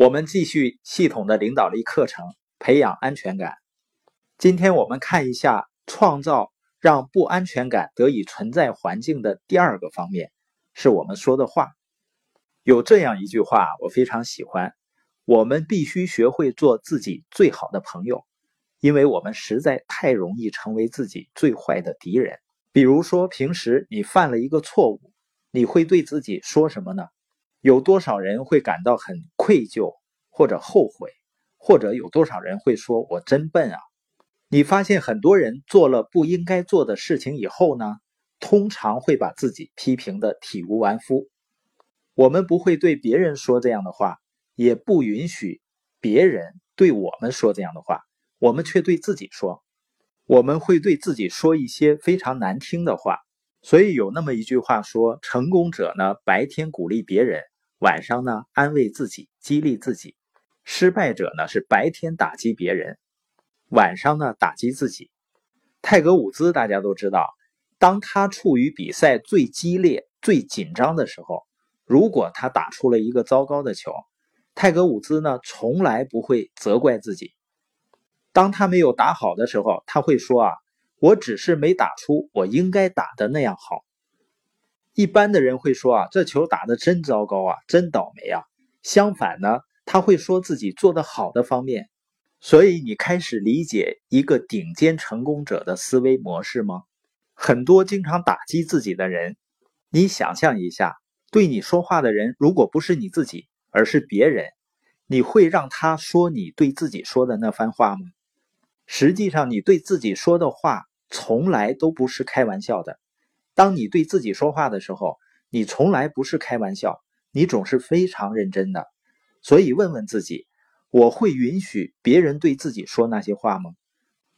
我们继续系统的领导力课程，培养安全感。今天我们看一下创造让不安全感得以存在环境的第二个方面，是我们说的话。有这样一句话，我非常喜欢：我们必须学会做自己最好的朋友，因为我们实在太容易成为自己最坏的敌人。比如说，平时你犯了一个错误，你会对自己说什么呢？有多少人会感到很愧疚或者后悔，或者有多少人会说“我真笨啊”？你发现很多人做了不应该做的事情以后呢，通常会把自己批评的体无完肤。我们不会对别人说这样的话，也不允许别人对我们说这样的话，我们却对自己说，我们会对自己说一些非常难听的话。所以有那么一句话说：“成功者呢，白天鼓励别人。”晚上呢，安慰自己，激励自己；失败者呢，是白天打击别人，晚上呢打击自己。泰格伍兹大家都知道，当他处于比赛最激烈、最紧张的时候，如果他打出了一个糟糕的球，泰格伍兹呢从来不会责怪自己。当他没有打好的时候，他会说：“啊，我只是没打出我应该打的那样好。”一般的人会说啊，这球打的真糟糕啊，真倒霉啊。相反呢，他会说自己做的好的方面。所以你开始理解一个顶尖成功者的思维模式吗？很多经常打击自己的人，你想象一下，对你说话的人如果不是你自己，而是别人，你会让他说你对自己说的那番话吗？实际上，你对自己说的话从来都不是开玩笑的。当你对自己说话的时候，你从来不是开玩笑，你总是非常认真的。所以问问自己：我会允许别人对自己说那些话吗？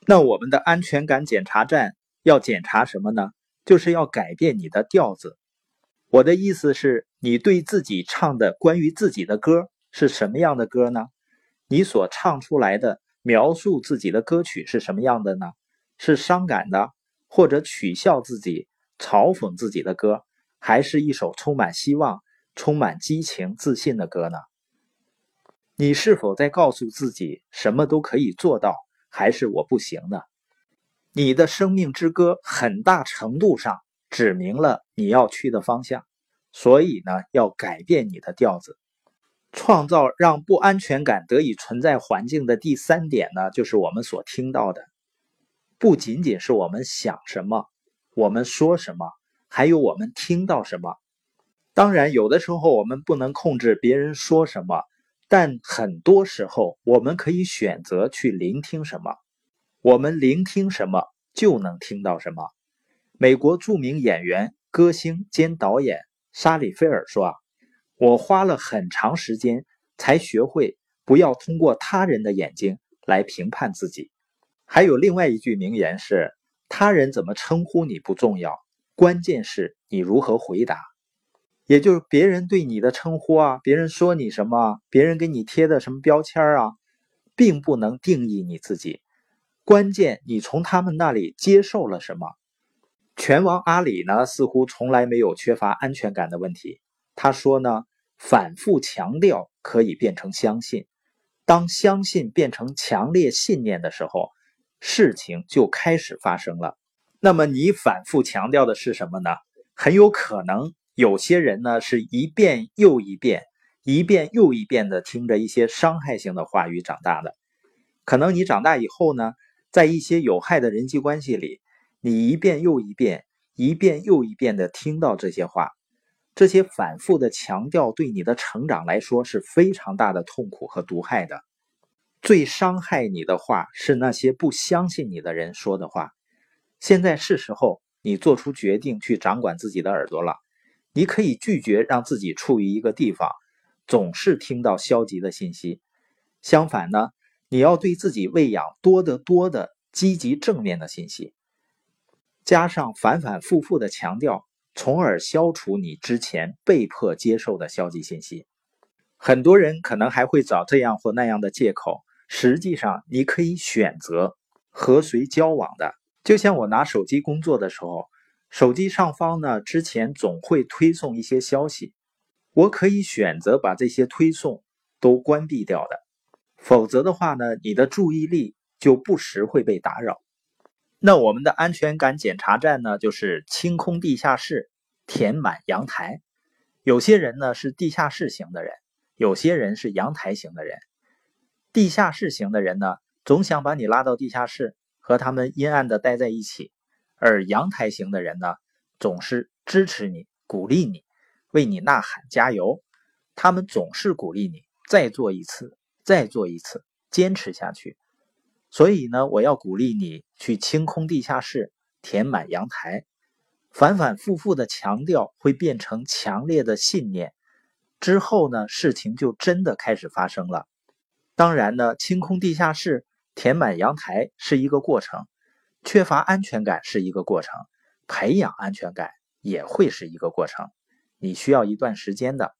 那我们的安全感检查站要检查什么呢？就是要改变你的调子。我的意思是，你对自己唱的关于自己的歌是什么样的歌呢？你所唱出来的描述自己的歌曲是什么样的呢？是伤感的，或者取笑自己？嘲讽自己的歌，还是一首充满希望、充满激情、自信的歌呢？你是否在告诉自己什么都可以做到，还是我不行呢？你的生命之歌很大程度上指明了你要去的方向，所以呢，要改变你的调子，创造让不安全感得以存在环境的第三点呢，就是我们所听到的，不仅仅是我们想什么。我们说什么，还有我们听到什么。当然，有的时候我们不能控制别人说什么，但很多时候我们可以选择去聆听什么。我们聆听什么，就能听到什么。美国著名演员、歌星兼导演沙里菲尔说：“啊，我花了很长时间才学会不要通过他人的眼睛来评判自己。”还有另外一句名言是。他人怎么称呼你不重要，关键是你如何回答。也就是别人对你的称呼啊，别人说你什么，别人给你贴的什么标签啊，并不能定义你自己。关键你从他们那里接受了什么。拳王阿里呢，似乎从来没有缺乏安全感的问题。他说呢，反复强调可以变成相信，当相信变成强烈信念的时候。事情就开始发生了。那么你反复强调的是什么呢？很有可能有些人呢是一遍又一遍、一遍又一遍的听着一些伤害性的话语长大的。可能你长大以后呢，在一些有害的人际关系里，你一遍又一遍、一遍又一遍的听到这些话，这些反复的强调对你的成长来说是非常大的痛苦和毒害的。最伤害你的话是那些不相信你的人说的话。现在是时候你做出决定去掌管自己的耳朵了。你可以拒绝让自己处于一个地方，总是听到消极的信息。相反呢，你要对自己喂养多得多的积极正面的信息，加上反反复复的强调，从而消除你之前被迫接受的消极信息。很多人可能还会找这样或那样的借口。实际上，你可以选择和谁交往的。就像我拿手机工作的时候，手机上方呢之前总会推送一些消息，我可以选择把这些推送都关闭掉的。否则的话呢，你的注意力就不时会被打扰。那我们的安全感检查站呢，就是清空地下室，填满阳台。有些人呢是地下室型的人，有些人是阳台型的人。地下室型的人呢，总想把你拉到地下室，和他们阴暗的待在一起；而阳台型的人呢，总是支持你、鼓励你，为你呐喊加油。他们总是鼓励你再做一次。再做一次，坚持下去。所以呢，我要鼓励你去清空地下室，填满阳台。反反复复的强调会变成强烈的信念，之后呢，事情就真的开始发生了。当然呢，清空地下室、填满阳台是一个过程，缺乏安全感是一个过程，培养安全感也会是一个过程。你需要一段时间的。